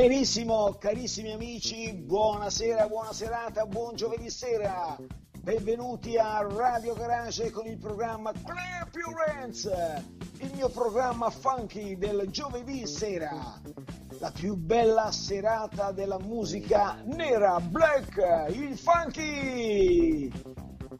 Benissimo, carissimi amici, buonasera, buona serata, buon giovedì sera. Benvenuti a Radio Garage con il programma Hands, il mio programma funky del giovedì sera. La più bella serata della musica nera, black, il funky.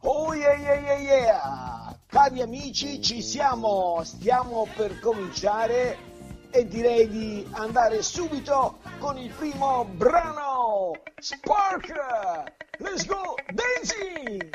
Oh yeah yeah yeah yeah! Cari amici, ci siamo, stiamo per cominciare e direi di andare subito con il primo brano Spark! Let's go dancing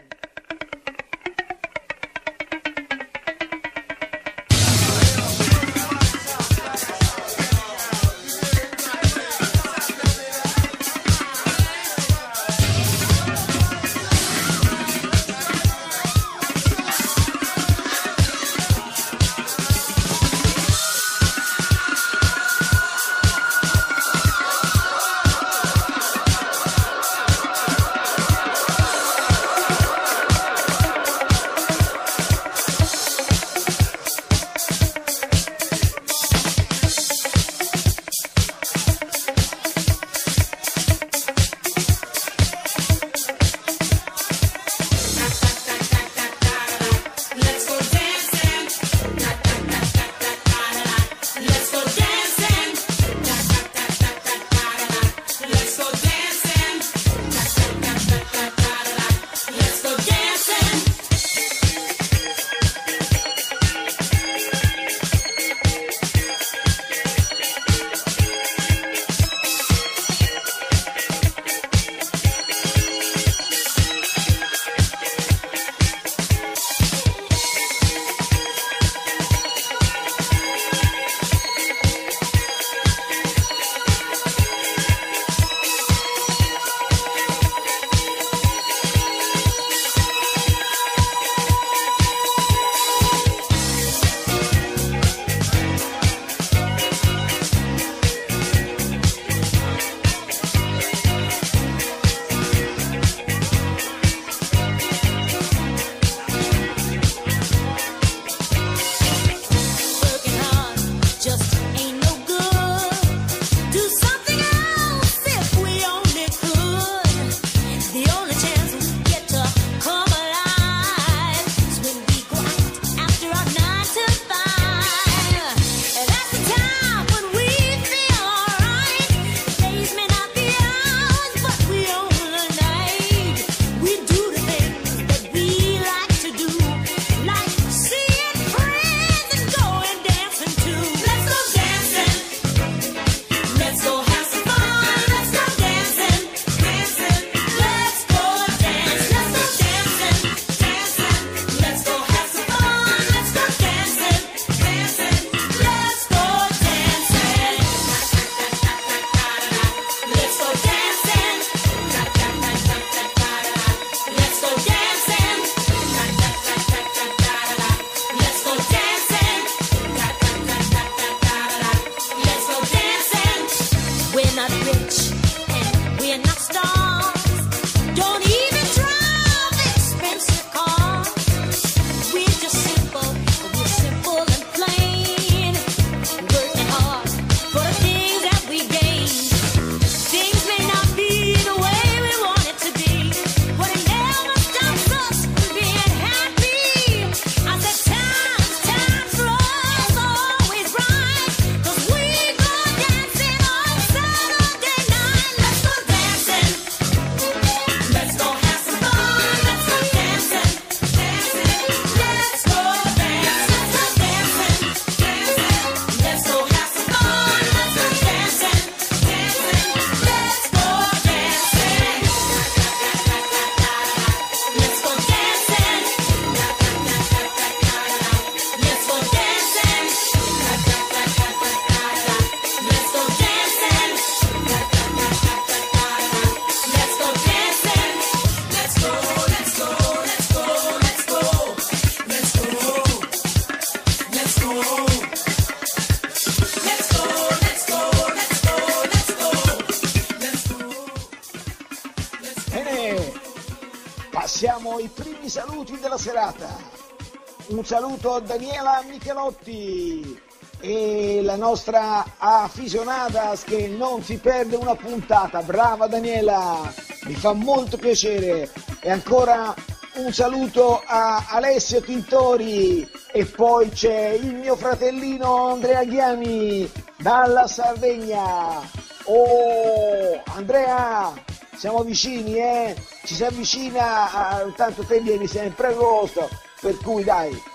saluto a Daniela Michelotti e la nostra aficionadas che non si perde una puntata. Brava Daniela, mi fa molto piacere. E ancora un saluto a Alessio Tintori e poi c'è il mio fratellino Andrea Ghiani dalla Sardegna. Oh, Andrea, siamo vicini, eh? Ci si avvicina, a... tanto te vieni sempre agosto, per cui dai,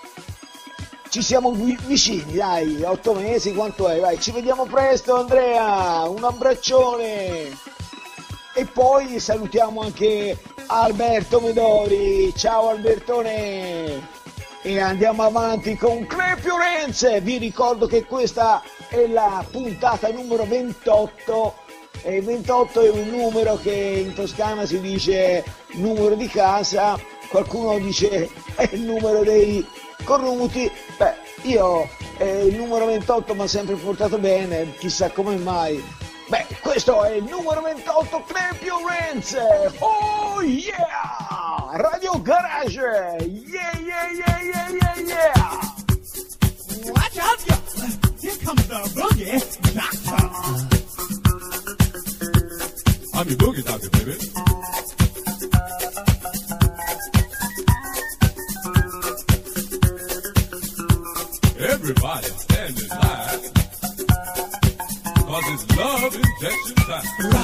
ci siamo vicini, dai, otto mesi, quanto è? Vai, ci vediamo presto Andrea, un abbraccione! E poi salutiamo anche Alberto Medori, ciao Albertone! E andiamo avanti con Crepiolenze! Vi ricordo che questa è la puntata numero 28 e 28 è un numero che in Toscana si dice numero di casa, qualcuno dice è il numero dei Cornuti, beh, io eh, il numero 28 mi ha sempre portato bene, chissà come mai. Beh, questo è il numero 28 Clempio Renz! Oh yeah! Radio Garage! Yeah, yeah, yeah, yeah, yeah, yeah! Watch out, yo! Here comes the boogie! Doctor. I'm your boogie doctor, baby. Everybody standing line. Cause it's love injection time.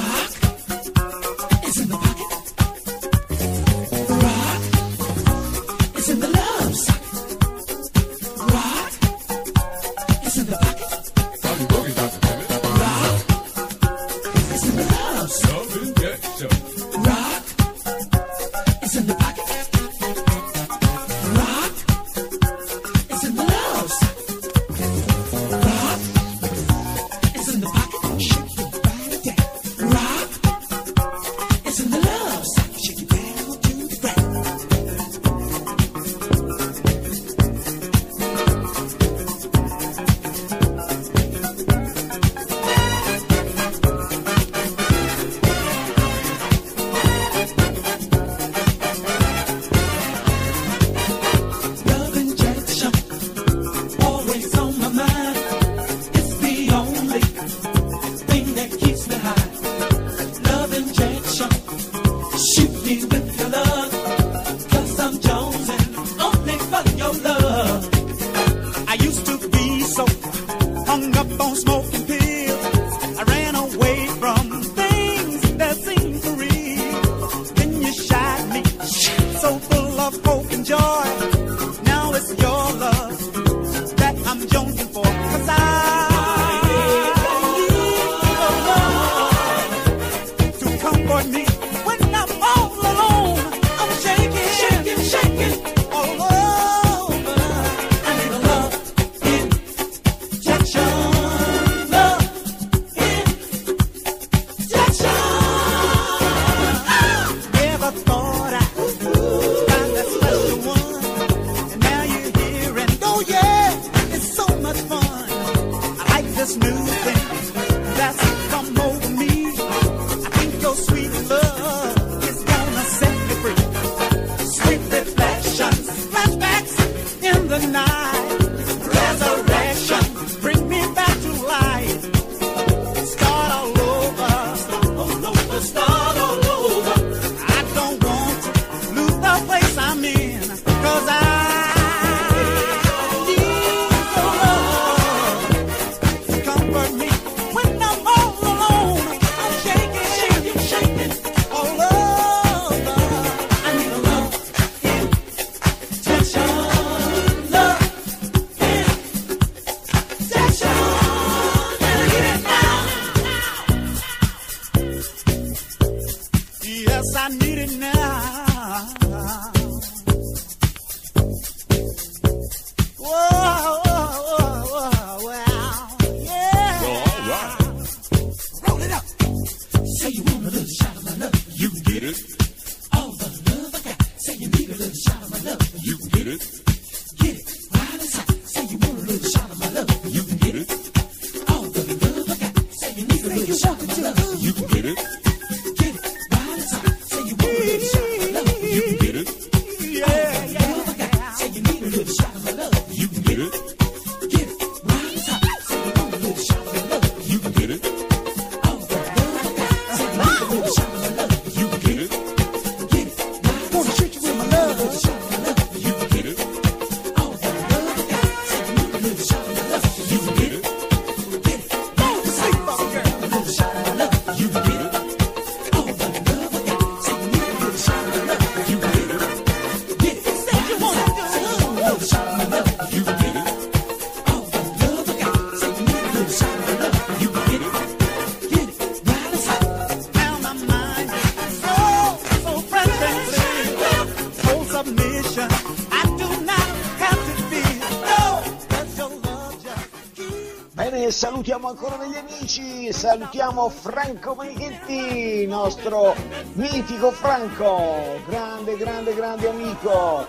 Salutiamo ancora degli amici, salutiamo Franco Manichetti, nostro mitico Franco, grande, grande, grande amico.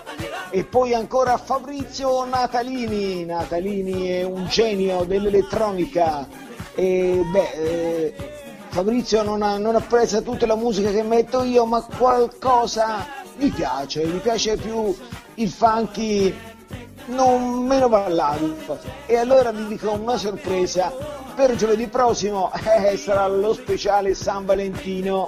E poi ancora Fabrizio Natalini, Natalini è un genio dell'elettronica. E beh, eh, Fabrizio non, ha- non apprezza tutta la musica che metto io, ma qualcosa gli piace, gli piace più il funky non meno ballato. E allora vi dico una sorpresa, per giovedì prossimo eh, sarà lo speciale San Valentino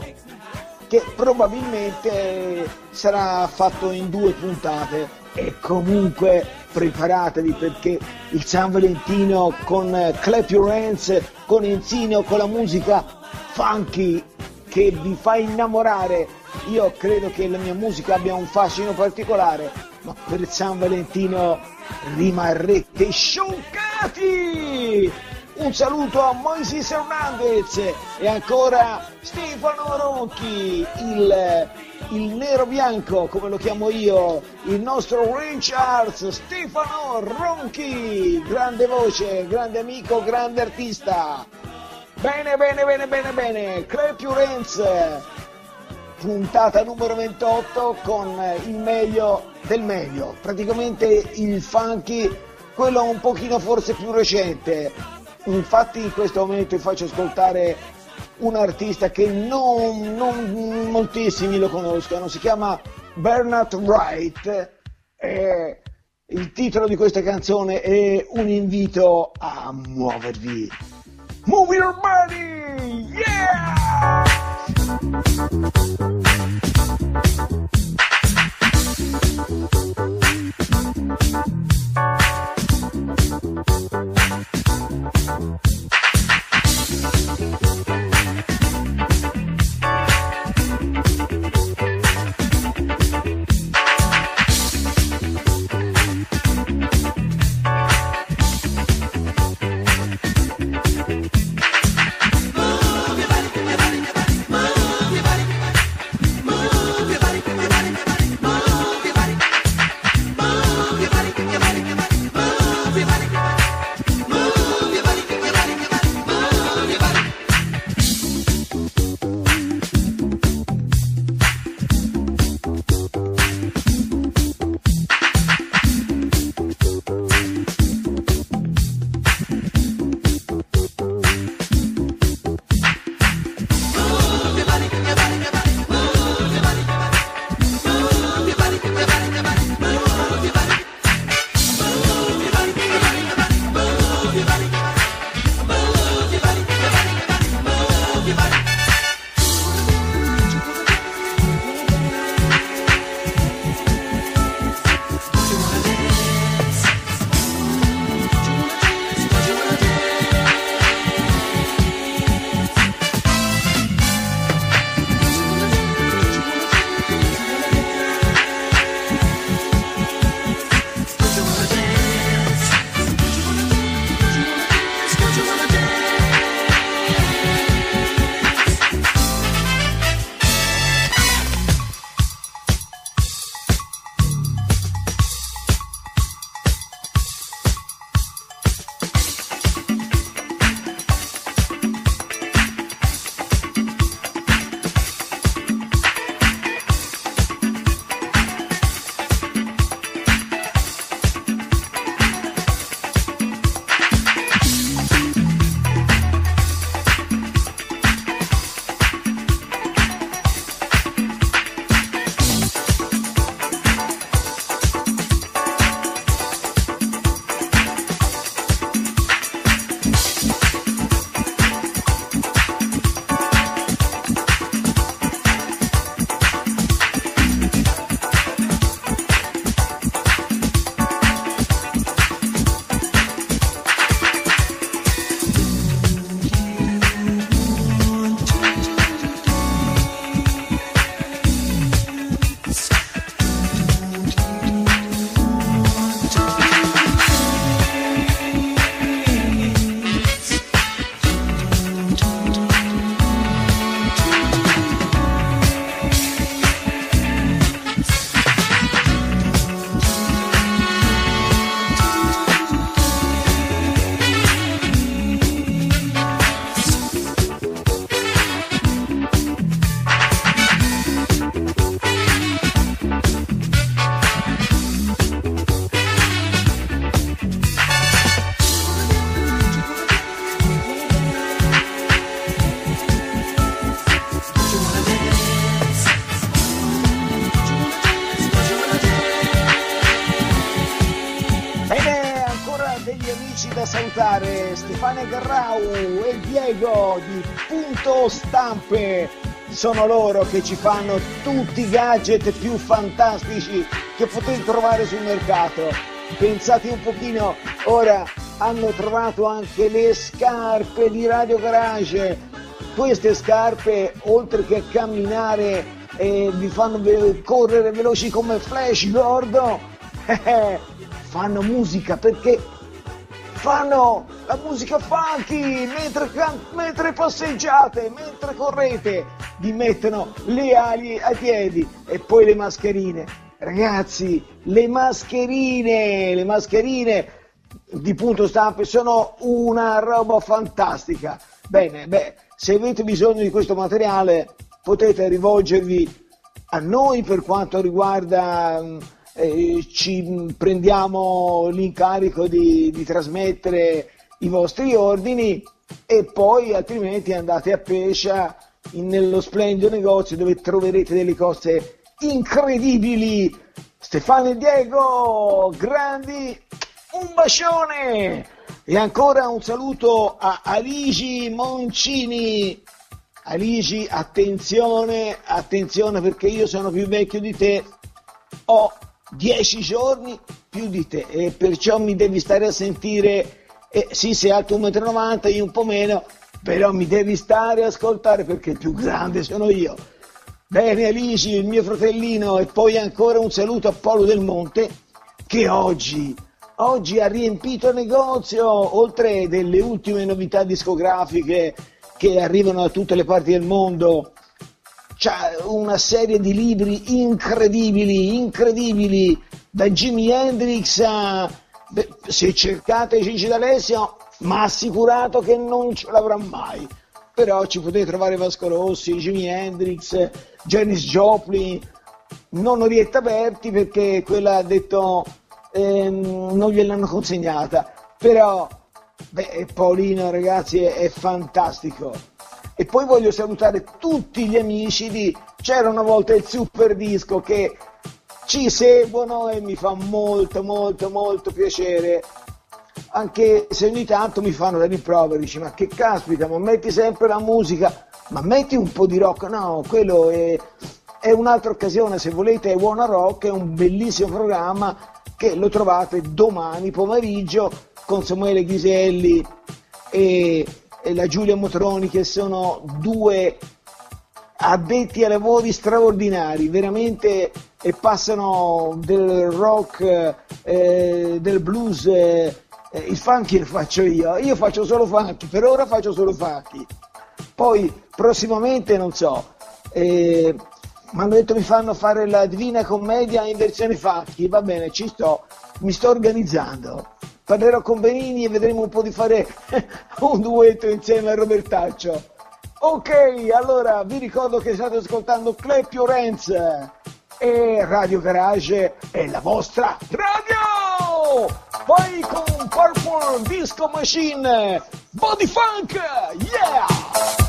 che probabilmente sarà fatto in due puntate e comunque preparatevi perché il San Valentino con Clap Your Hands, con Enzino, con la musica funky che vi fa innamorare. Io credo che la mia musica abbia un fascino particolare, ma per San Valentino rimarrete scioccati! Un saluto a Moises Hernandez e ancora Stefano Ronchi, il, il nero bianco come lo chiamo io, il nostro Richards, Stefano Ronchi, grande voce, grande amico, grande artista. Bene, bene, bene, bene, bene, Your Hands, puntata numero 28 con il meglio del meglio, praticamente il funky, quello un pochino forse più recente. Infatti in questo momento vi faccio ascoltare un artista che non, non moltissimi lo conoscono, si chiama Bernard Wright. E il titolo di questa canzone è un invito a muovervi. Move your body! Yeah! Sono loro che ci fanno tutti i gadget più fantastici che potete trovare sul mercato. Pensate un pochino, ora hanno trovato anche le scarpe di Radio Garage. Queste scarpe, oltre che camminare, eh, vi fanno ve- correre veloci come Flash Gordo, fanno musica perché fanno la musica funky mentre, can- mentre passeggiate, mentre correte, vi mettono le ali ai piedi e poi le mascherine. Ragazzi, le mascherine, le mascherine di punto stampa sono una roba fantastica. Bene, beh, se avete bisogno di questo materiale potete rivolgervi a noi per quanto riguarda mm, eh, ci prendiamo l'incarico di, di trasmettere i vostri ordini e poi altrimenti andate a Pescia in- nello splendido negozio dove troverete delle cose incredibili. Stefano e Diego, grandi, un bacione! E ancora un saluto a Aligi Moncini. Aligi, attenzione, attenzione perché io sono più vecchio di te, ho 10 giorni più di te e perciò mi devi stare a sentire, eh, sì sei alto 1,90 m, io un po' meno, però mi devi stare a ascoltare perché il più grande sono io. Bene Aligi, il mio fratellino e poi ancora un saluto a Paolo del Monte che oggi, oggi ha riempito il negozio, oltre delle ultime novità discografiche che arrivano da tutte le parti del mondo, c'è una serie di libri incredibili, incredibili, da Jimi Hendrix a... se cercate Gigi D'Alessio, ma assicurato che non ce l'avrà mai. Però ci potete trovare Vasco Rossi, Jimi Hendrix, Janis Joplin, non Orietta Berti perché quella ha detto ehm, non gliel'hanno consegnata. Però, beh, Paolino ragazzi è, è fantastico. E poi voglio salutare tutti gli amici di C'era una volta il Super Disco che ci seguono e mi fa molto molto molto piacere anche se ogni tanto mi fanno da rimproveri, dici ma che caspita, ma metti sempre la musica, ma metti un po' di rock, no, quello è, è un'altra occasione, se volete è Buona Rock, è un bellissimo programma che lo trovate domani pomeriggio con Samuele Ghiselli e, e la Giulia Motroni che sono due addetti ai lavori straordinari, veramente e passano del rock, eh, del blues, eh, eh, il funky lo faccio io, io faccio solo funky, per ora faccio solo funky. Poi prossimamente non so, eh, mi hanno detto mi fanno fare la Divina Commedia in versione funky, va bene, ci sto, mi sto organizzando. Parlerò con Benini e vedremo un po' di fare un duetto insieme a Robertaccio. Ok, allora vi ricordo che state ascoltando Clepio Renz e Radio Garage è la vostra radio! Poi con Purple Disco Machine, Body Funk, yeah!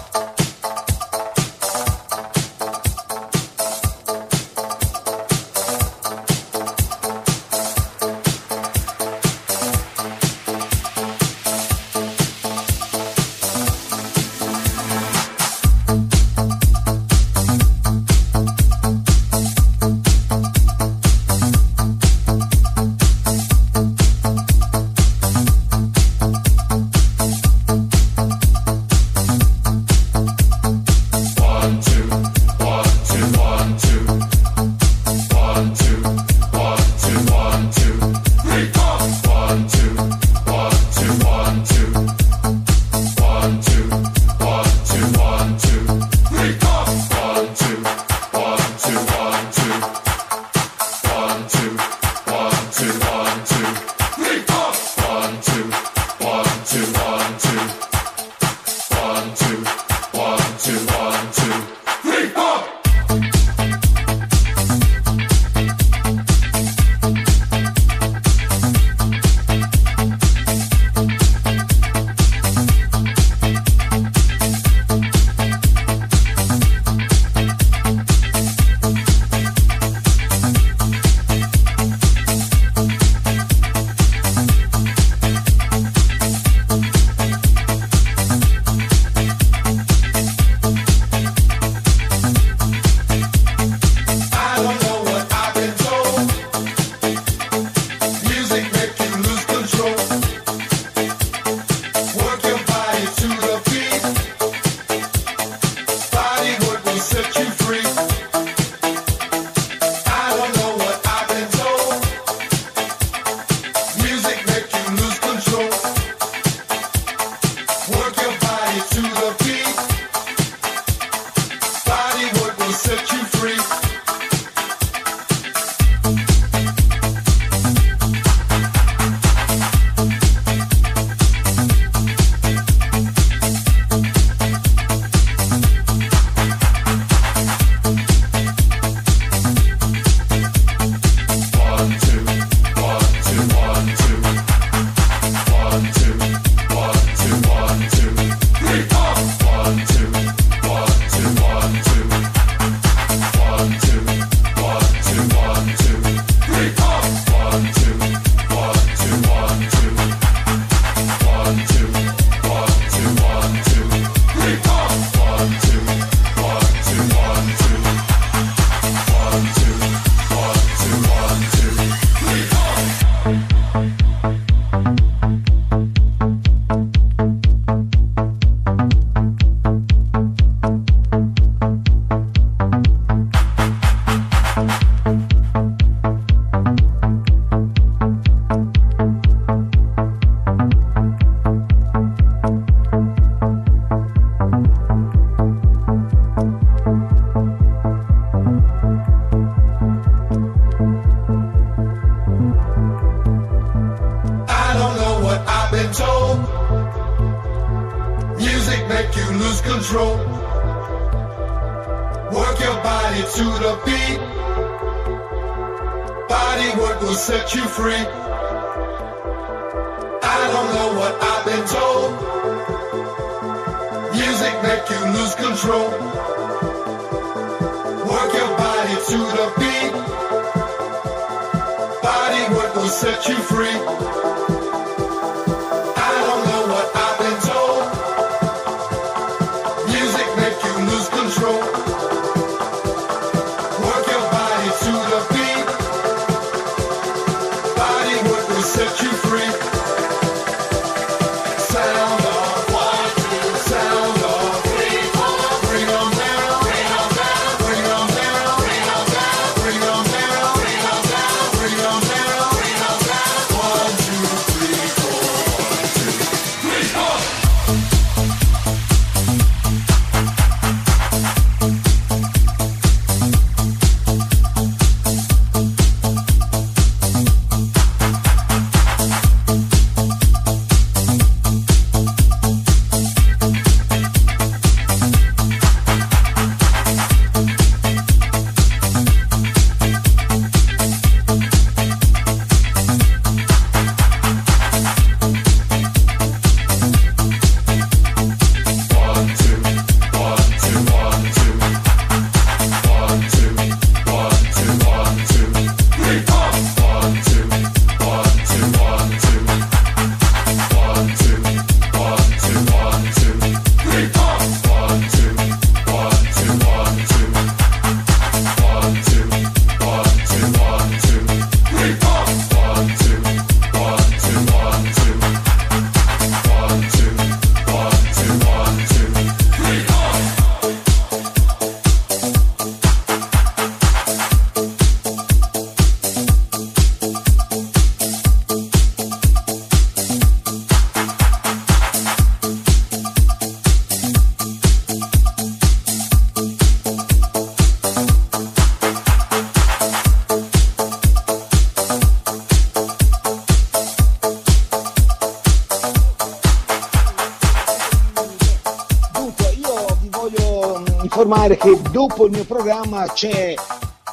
C'è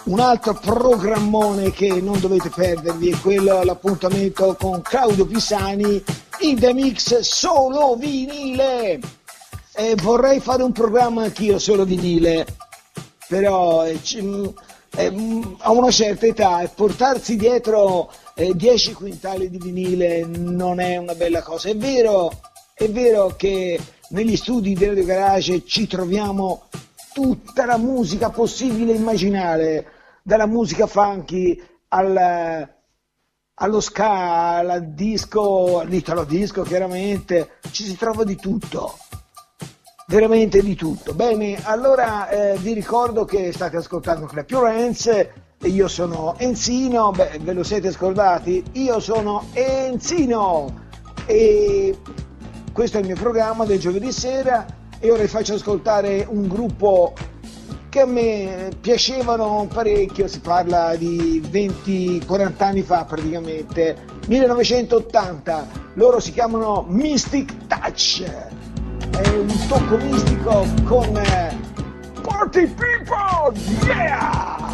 un altro programmone che non dovete perdervi, è quello l'appuntamento con Claudio Pisani in The Mix solo vinile. E vorrei fare un programma anch'io solo vinile, però eh, mm, eh, mm, a una certa età portarsi dietro eh, 10 quintali di vinile non è una bella cosa. È vero, è vero che negli studi di Radio Garage ci troviamo tutta la musica possibile e immaginare, dalla musica funky al, allo ska, al disco, all'italo disco chiaramente, ci si trova di tutto veramente di tutto. Bene, allora eh, vi ricordo che state ascoltando Clap Your Hands io sono Enzino, beh, ve lo siete scordati? Io sono Enzino e questo è il mio programma del giovedì sera e ora vi faccio ascoltare un gruppo che a me piacevano parecchio, si parla di 20-40 anni fa praticamente, 1980, loro si chiamano Mystic Touch è un tocco mistico con Party People, yeah!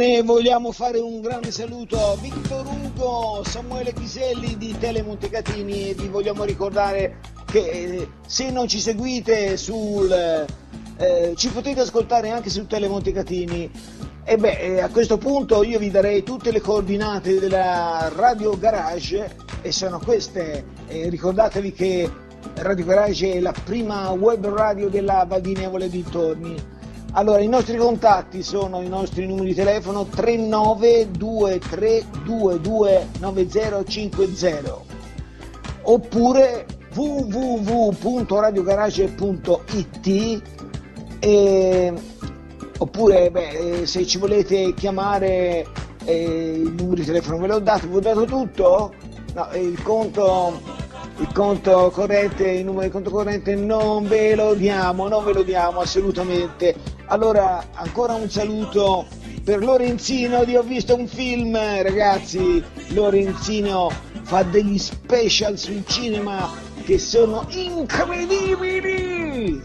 Bene, vogliamo fare un grande saluto a Victor Ugo, Samuele Chiselli di Tele Montecatini e vi vogliamo ricordare che eh, se non ci seguite sul eh, ci potete ascoltare anche su Tele Montecatini e beh eh, a questo punto io vi darei tutte le coordinate della Radio Garage e sono queste. Eh, ricordatevi che Radio Garage è la prima web radio della Valdinevole dintorni allora, i nostri contatti sono i nostri numeri di telefono 3923229050 oppure www.radiogarage.it e, oppure beh, eh, se ci volete chiamare eh, il numero di telefono ve l'ho dato, vi ho dato tutto? No, il conto il conto corrente, il numero di conto corrente non ve lo diamo, non ve lo diamo assolutamente. Allora, ancora un saluto per Lorenzino di Ho visto un film, ragazzi. Lorenzino fa degli special sul cinema che sono incredibili.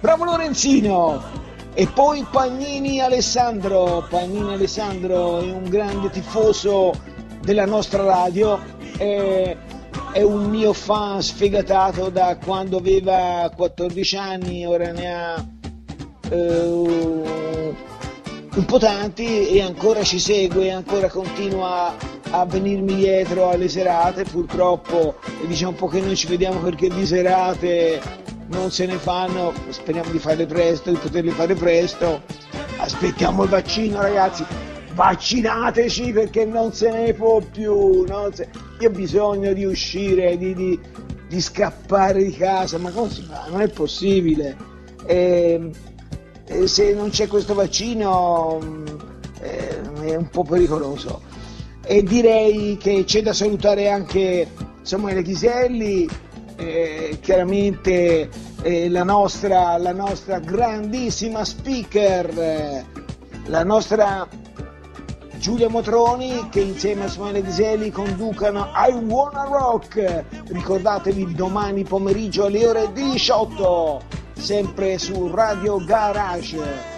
Bravo Lorenzino! E poi Pagnini Alessandro, Pagnini Alessandro è un grande tifoso della nostra radio. eh, è un mio fan sfegatato da quando aveva 14 anni, ora ne ha eh, un po' tanti e ancora ci segue, ancora continua a venirmi dietro alle serate, purtroppo diciamo un po' che noi ci vediamo perché di serate non se ne fanno, speriamo di farle presto, di poterle fare presto, aspettiamo il vaccino ragazzi, vaccinateci perché non se ne può più, se- io ho bisogno di uscire, di, di- di scappare di casa, ma come si fa? Non è possibile. E, e se non c'è questo vaccino mh, eh, è un po' pericoloso. E direi che c'è da salutare anche Samuele Chiselli, eh, chiaramente eh, la, nostra, la nostra grandissima speaker, eh, la nostra Giulia Motroni che insieme a Samuele Chiselli conducano I Wanna Rock. Ricordatevi domani pomeriggio alle ore 18, sempre su Radio Garage.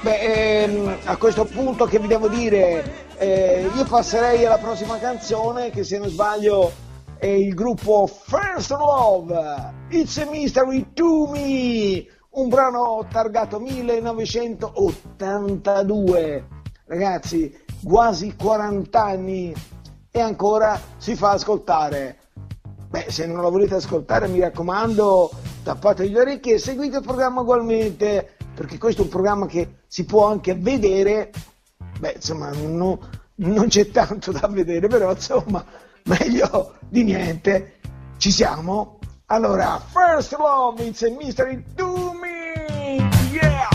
Beh, ehm, a questo punto che vi devo dire, eh, io passerei alla prossima canzone che se non sbaglio è il gruppo First Love, It's a Mystery to Me, un brano targato 1982. Ragazzi, quasi 40 anni e ancora si fa ascoltare. Beh, se non lo volete ascoltare, mi raccomando, tappate le orecchie e seguite il programma ugualmente, perché questo è un programma che si può anche vedere. Beh, insomma, no- non c'è tanto da vedere, però insomma, meglio di niente. Ci siamo? Allora, First Love, it's mystery to me! Yeah!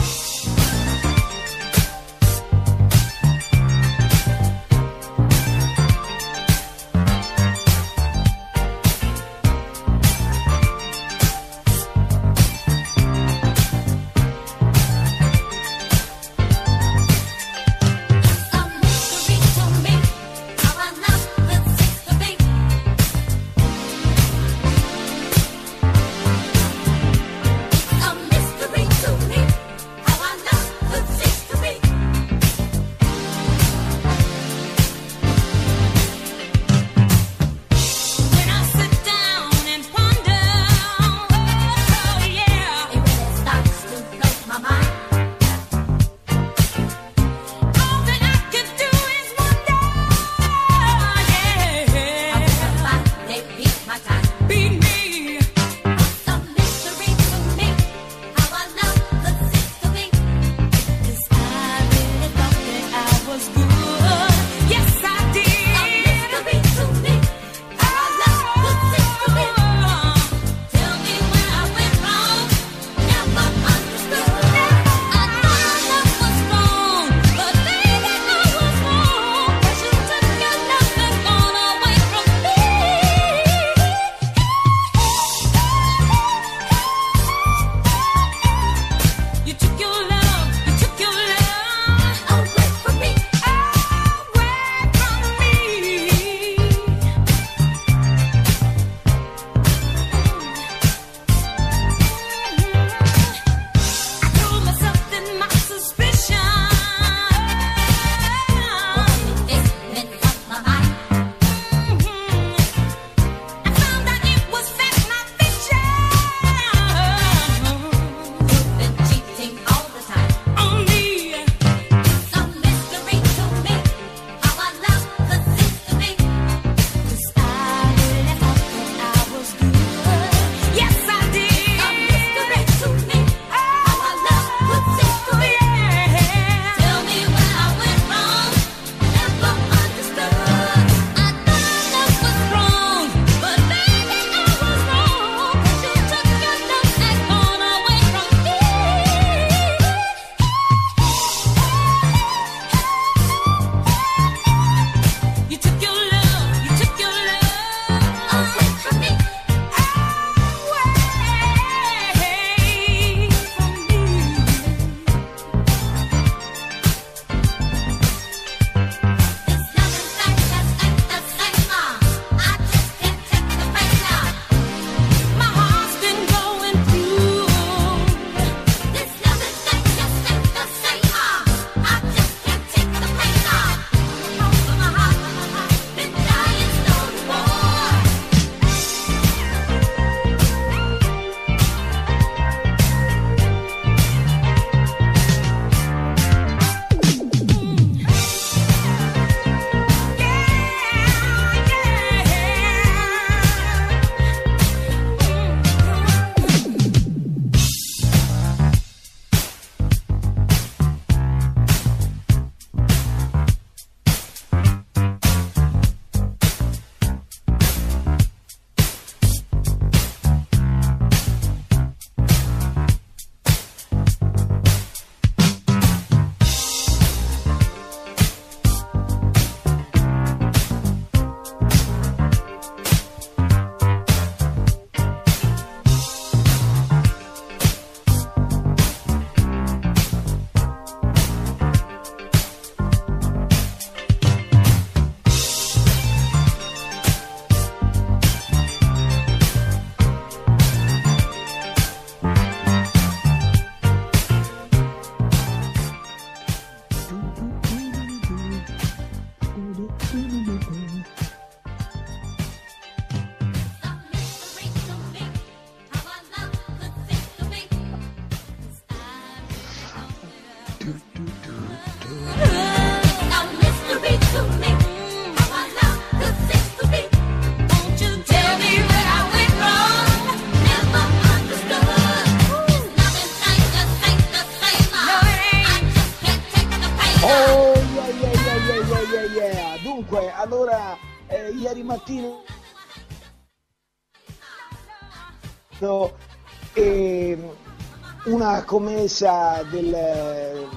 commessa del, eh,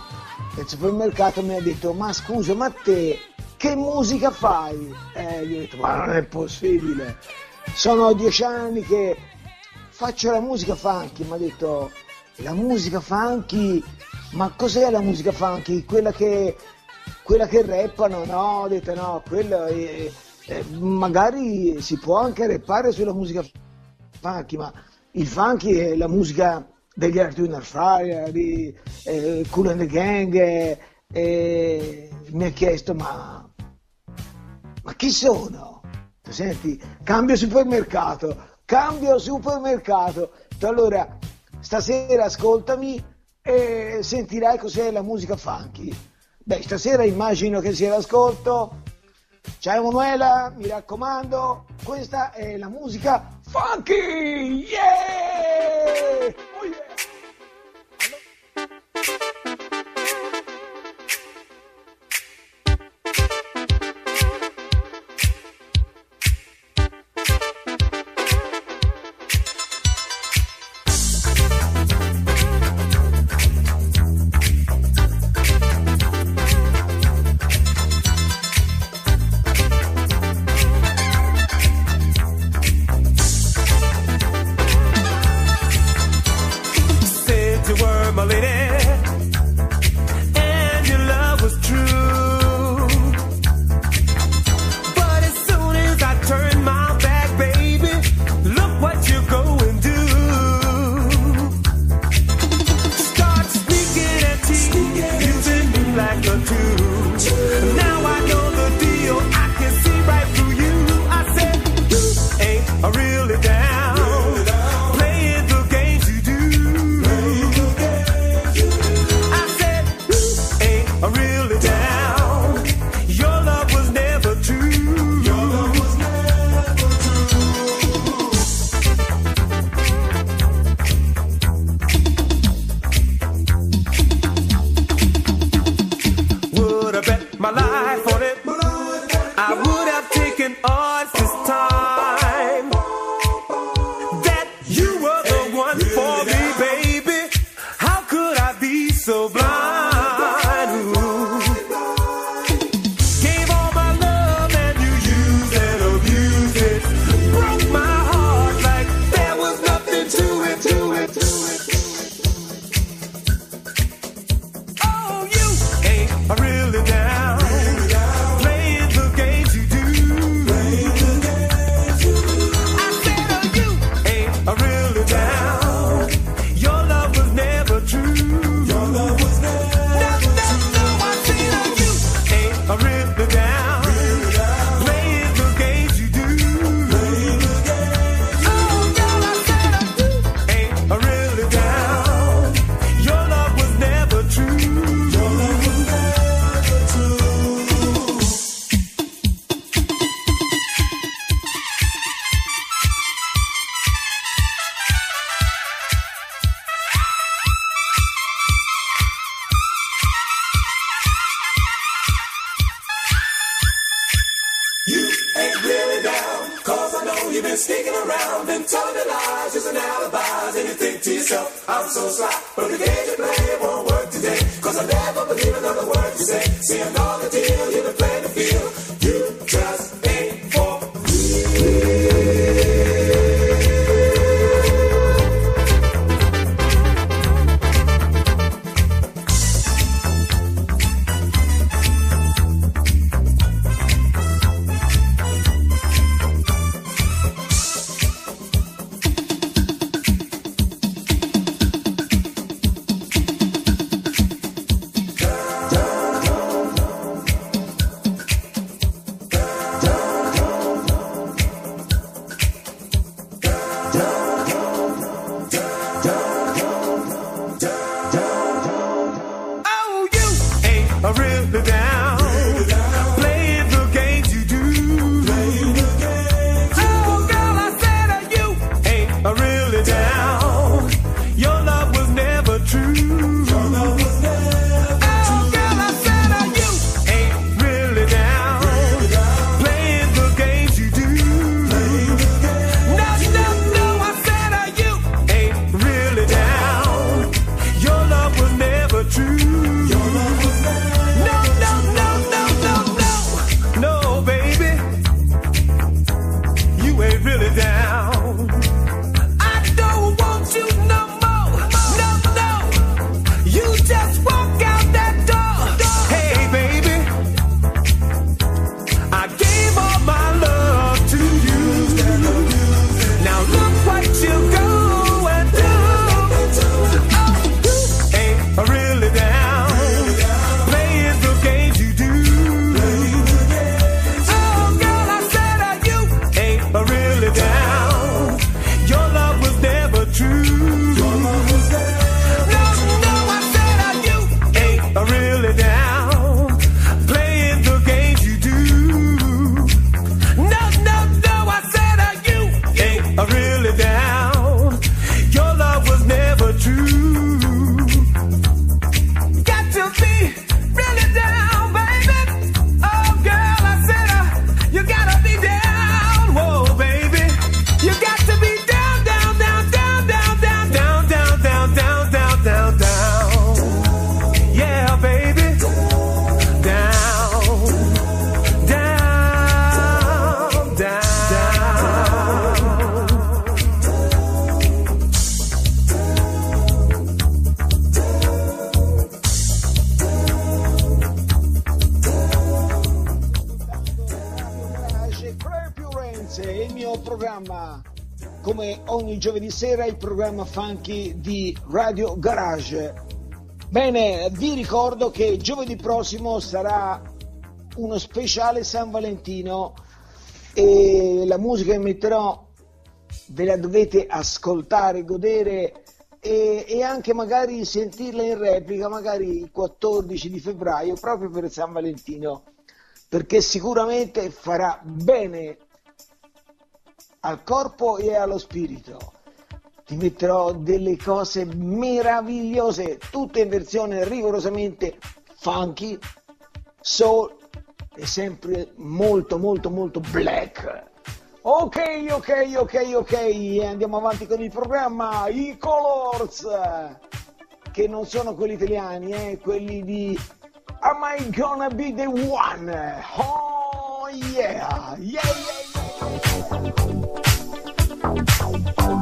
del supermercato mi ha detto ma scusa ma te che musica fai? Eh, gli ho detto ma non è possibile, sono dieci anni che faccio la musica funky, mi ha detto la musica funky, ma cos'è la musica funky? Quella che, quella che rappano? No, ho detto no, quello è, è, magari si può anche rappare sulla musica funky, ma il funky è la musica degli Arduino Fire, di eh, Cool and the Gang e, e mi ha chiesto ma, ma chi sono? Senti, cambio supermercato, cambio supermercato. Allora, stasera ascoltami e sentirai cos'è la musica funky. Beh, stasera immagino che sia l'ascolto. Ciao Emanuela, mi raccomando, questa è la musica funky! Yay! Oh, yeah! programma funky di Radio Garage. Bene, vi ricordo che giovedì prossimo sarà uno speciale San Valentino e la musica che metterò ve la dovete ascoltare, godere e, e, anche magari sentirla in replica, magari il 14 di febbraio, proprio per San Valentino, perché sicuramente farà bene al corpo e allo spirito ti metterò delle cose meravigliose, tutte in versione rigorosamente funky, soul e sempre molto molto molto black. Ok, ok, ok, ok, andiamo avanti con il programma, i Colors, che non sono quelli italiani, eh, quelli di Am I Gonna Be The One? Oh yeah, yeah, yeah. yeah.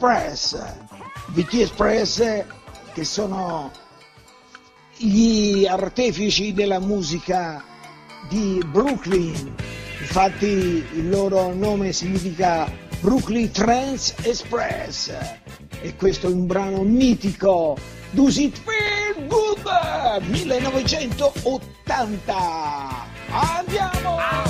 Express, VT Express che sono gli artefici della musica di Brooklyn, infatti il loro nome significa Brooklyn Trance Express e questo è un brano mitico, Does It Feel Good 1980. Andiamo!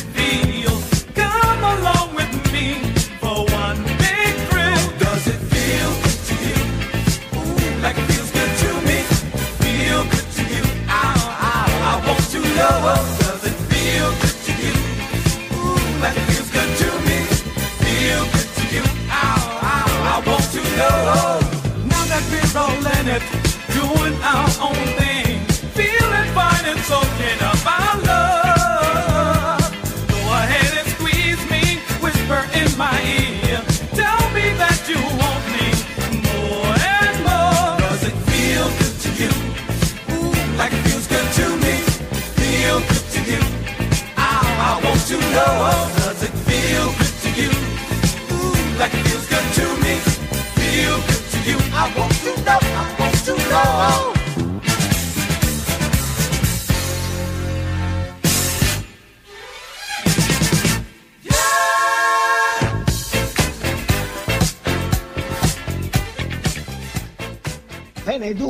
know. Now that we're all in it, doing our own thing,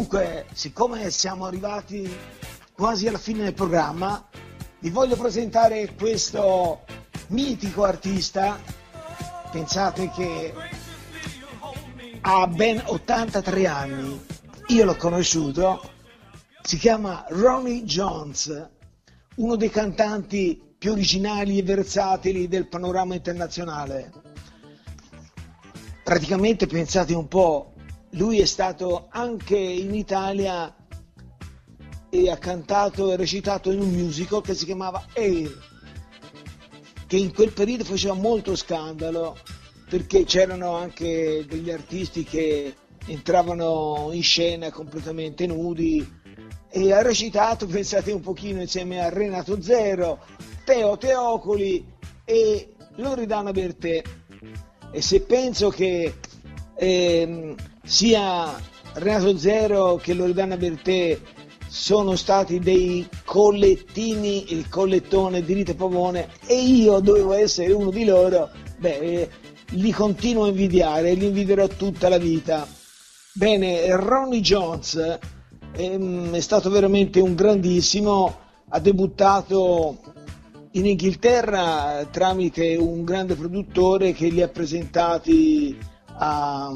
Bene, dunque, siccome siamo arrivati quasi alla fine del programma, vi voglio presentare questo mitico artista. Pensate che ha ben 83 anni, io l'ho conosciuto, si chiama Ronnie Jones, uno dei cantanti più originali e versatili del panorama internazionale. Praticamente pensate un po', lui è stato anche in Italia e ha cantato e recitato in un musical che si chiamava Air, che in quel periodo faceva molto scandalo perché c'erano anche degli artisti che entravano in scena completamente nudi e ha recitato, pensate un pochino, insieme a Renato Zero, Teo Teocoli e Loredana Bertè. E se penso che ehm, sia Renato Zero che Loredana Bertè sono stati dei collettini, il collettone di Rita Pavone e io dovevo essere uno di loro, beh, eh, li continuo a invidiare li invidierò tutta la vita. Bene, Ronnie Jones ehm, è stato veramente un grandissimo, ha debuttato in Inghilterra tramite un grande produttore che li ha presentati a,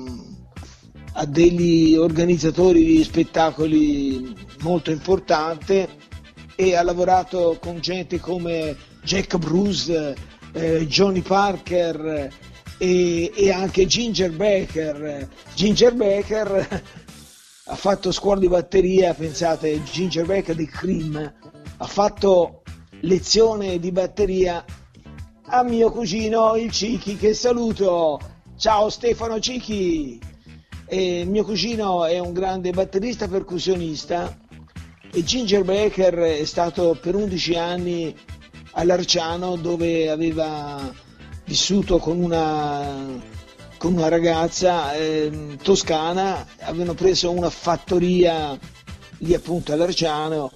a degli organizzatori di spettacoli molto importanti e ha lavorato con gente come Jack Bruce, eh, Johnny Parker e, e anche Ginger Baker. Ginger Baker ha fatto scuola di batteria, pensate, Ginger Baker di Cream, ha fatto lezione di batteria a mio cugino il Cichi che saluto. Ciao Stefano Cichi! E mio cugino è un grande batterista percussionista e Ginger Baker è stato per 11 anni all'Arciano dove aveva vissuto con una, con una ragazza ehm, toscana, avevano preso una fattoria lì appunto all'Arciano.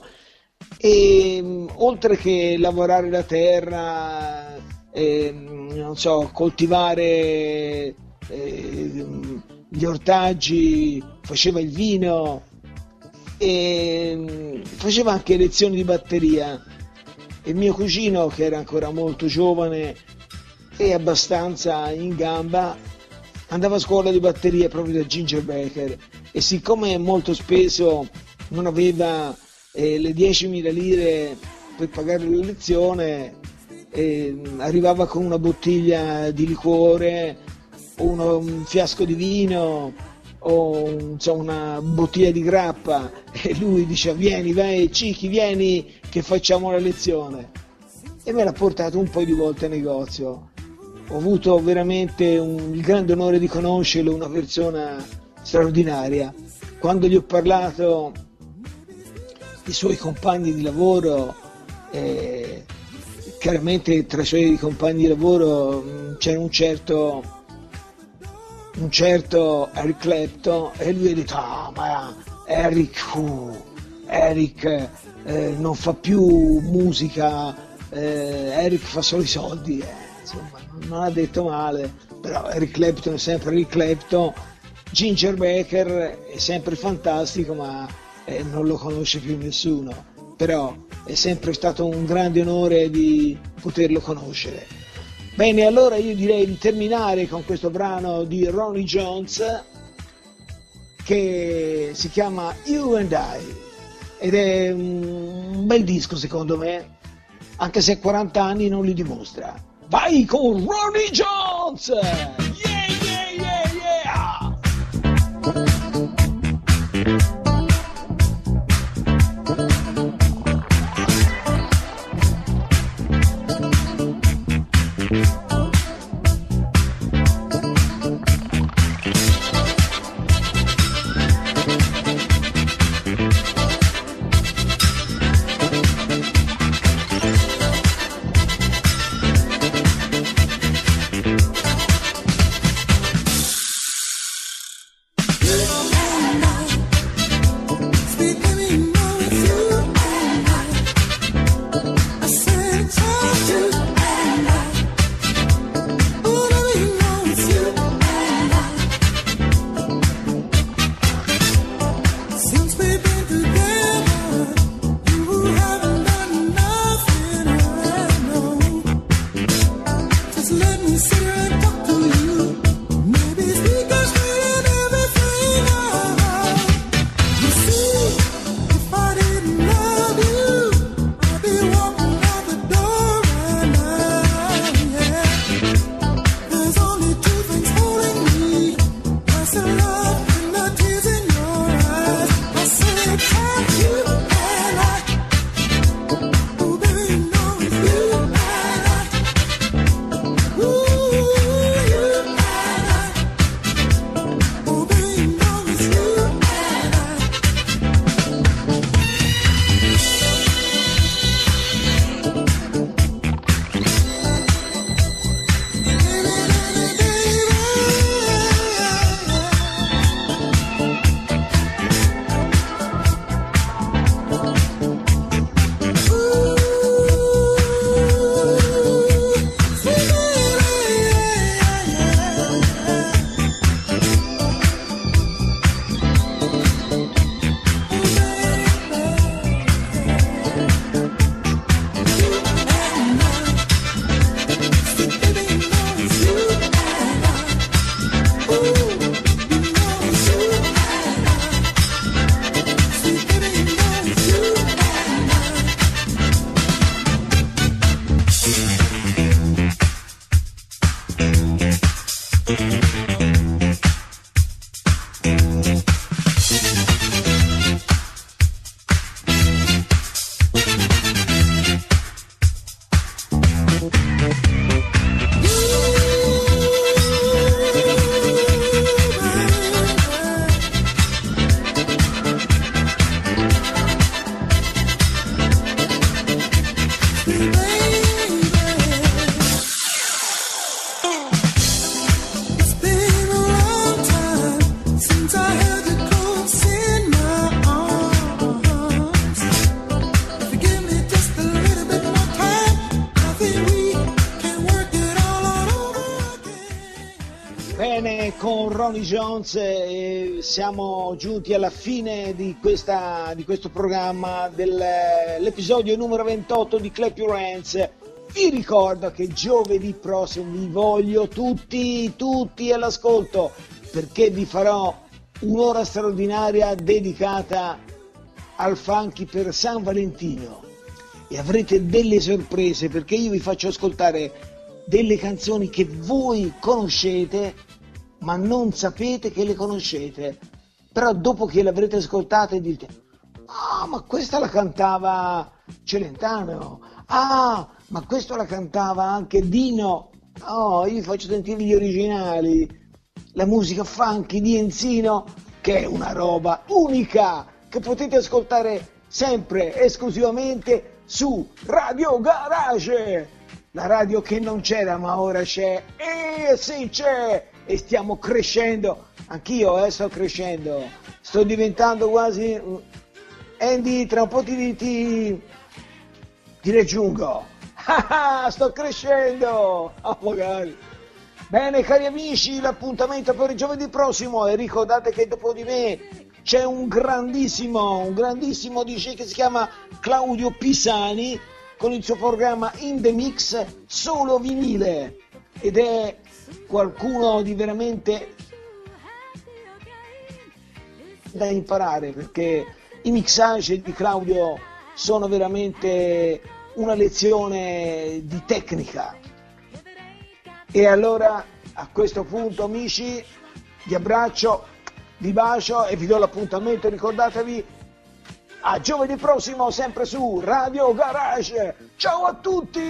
E mh, oltre che lavorare la terra, non so, coltivare ehm, gli ortaggi, faceva il vino e mh, faceva anche lezioni di batteria. E mio cugino, che era ancora molto giovane e abbastanza in gamba, andava a scuola di batteria proprio da Ginger Baker e siccome molto spesso non aveva eh, le 10.000 lire per pagare la lezione, eh, arrivava con una bottiglia di liquore, uno- un fiasco di vino o insomma, una bottiglia di grappa e lui diceva vieni, vai, Cichi, vieni che facciamo la lezione. E me l'ha portato un po' di volte al negozio. Ho avuto veramente un- il grande onore di conoscerlo, una persona straordinaria. Quando gli ho parlato i suoi compagni di lavoro, eh, chiaramente tra i suoi compagni di lavoro mh, c'era un certo, un certo Eric Clapton e lui ha detto, ah ma Eric, uh, Eric eh, non fa più musica, eh, Eric fa solo i soldi, eh, insomma non ha detto male, però Eric Clapton è sempre Eric Clapton, Ginger Baker è sempre fantastico ma eh, non lo conosce più nessuno, però è sempre stato un grande onore di poterlo conoscere. Bene, allora io direi di terminare con questo brano di Ronnie Jones che si chiama You and I ed è un bel disco secondo me, anche se a 40 anni non li dimostra. Vai con Ronnie Jones! Ronnie Jones eh, siamo giunti alla fine di, questa- di questo programma, dell'episodio numero 28 di Clap Your Hands. Vi ricordo che giovedì prossimo vi voglio tutti, tutti all'ascolto, perché vi farò un'ora straordinaria dedicata al funky per San Valentino e avrete delle sorprese perché io vi faccio ascoltare delle canzoni che voi conoscete ma non sapete che le conoscete. Però dopo che le avrete ascoltate dite ah ma questa la cantava Celentano. Ah ma questa la cantava anche Dino. Oh io vi faccio sentire gli originali. La musica funky di Enzino che è una roba unica che potete ascoltare sempre esclusivamente su Radio Garage. La radio che non c'era ma ora c'è. E sì c'è e stiamo crescendo. Anch'io eh, sto crescendo. Sto diventando quasi Andy tra un po' ti, ti, ti raggiungo. Sto crescendo. Ah, magari. Bene cari amici, l'appuntamento per il giovedì prossimo. E ricordate che dopo di me c'è un grandissimo, un grandissimo DJ che si chiama Claudio Pisani con il suo programma In The Mix solo vinile. Ed è qualcuno di veramente da imparare perché i mixage di Claudio sono veramente una lezione di tecnica. E allora a questo punto amici vi abbraccio, vi bacio e vi do l'appuntamento, ricordatevi a giovedì prossimo sempre su Radio Garage. Ciao a tutti!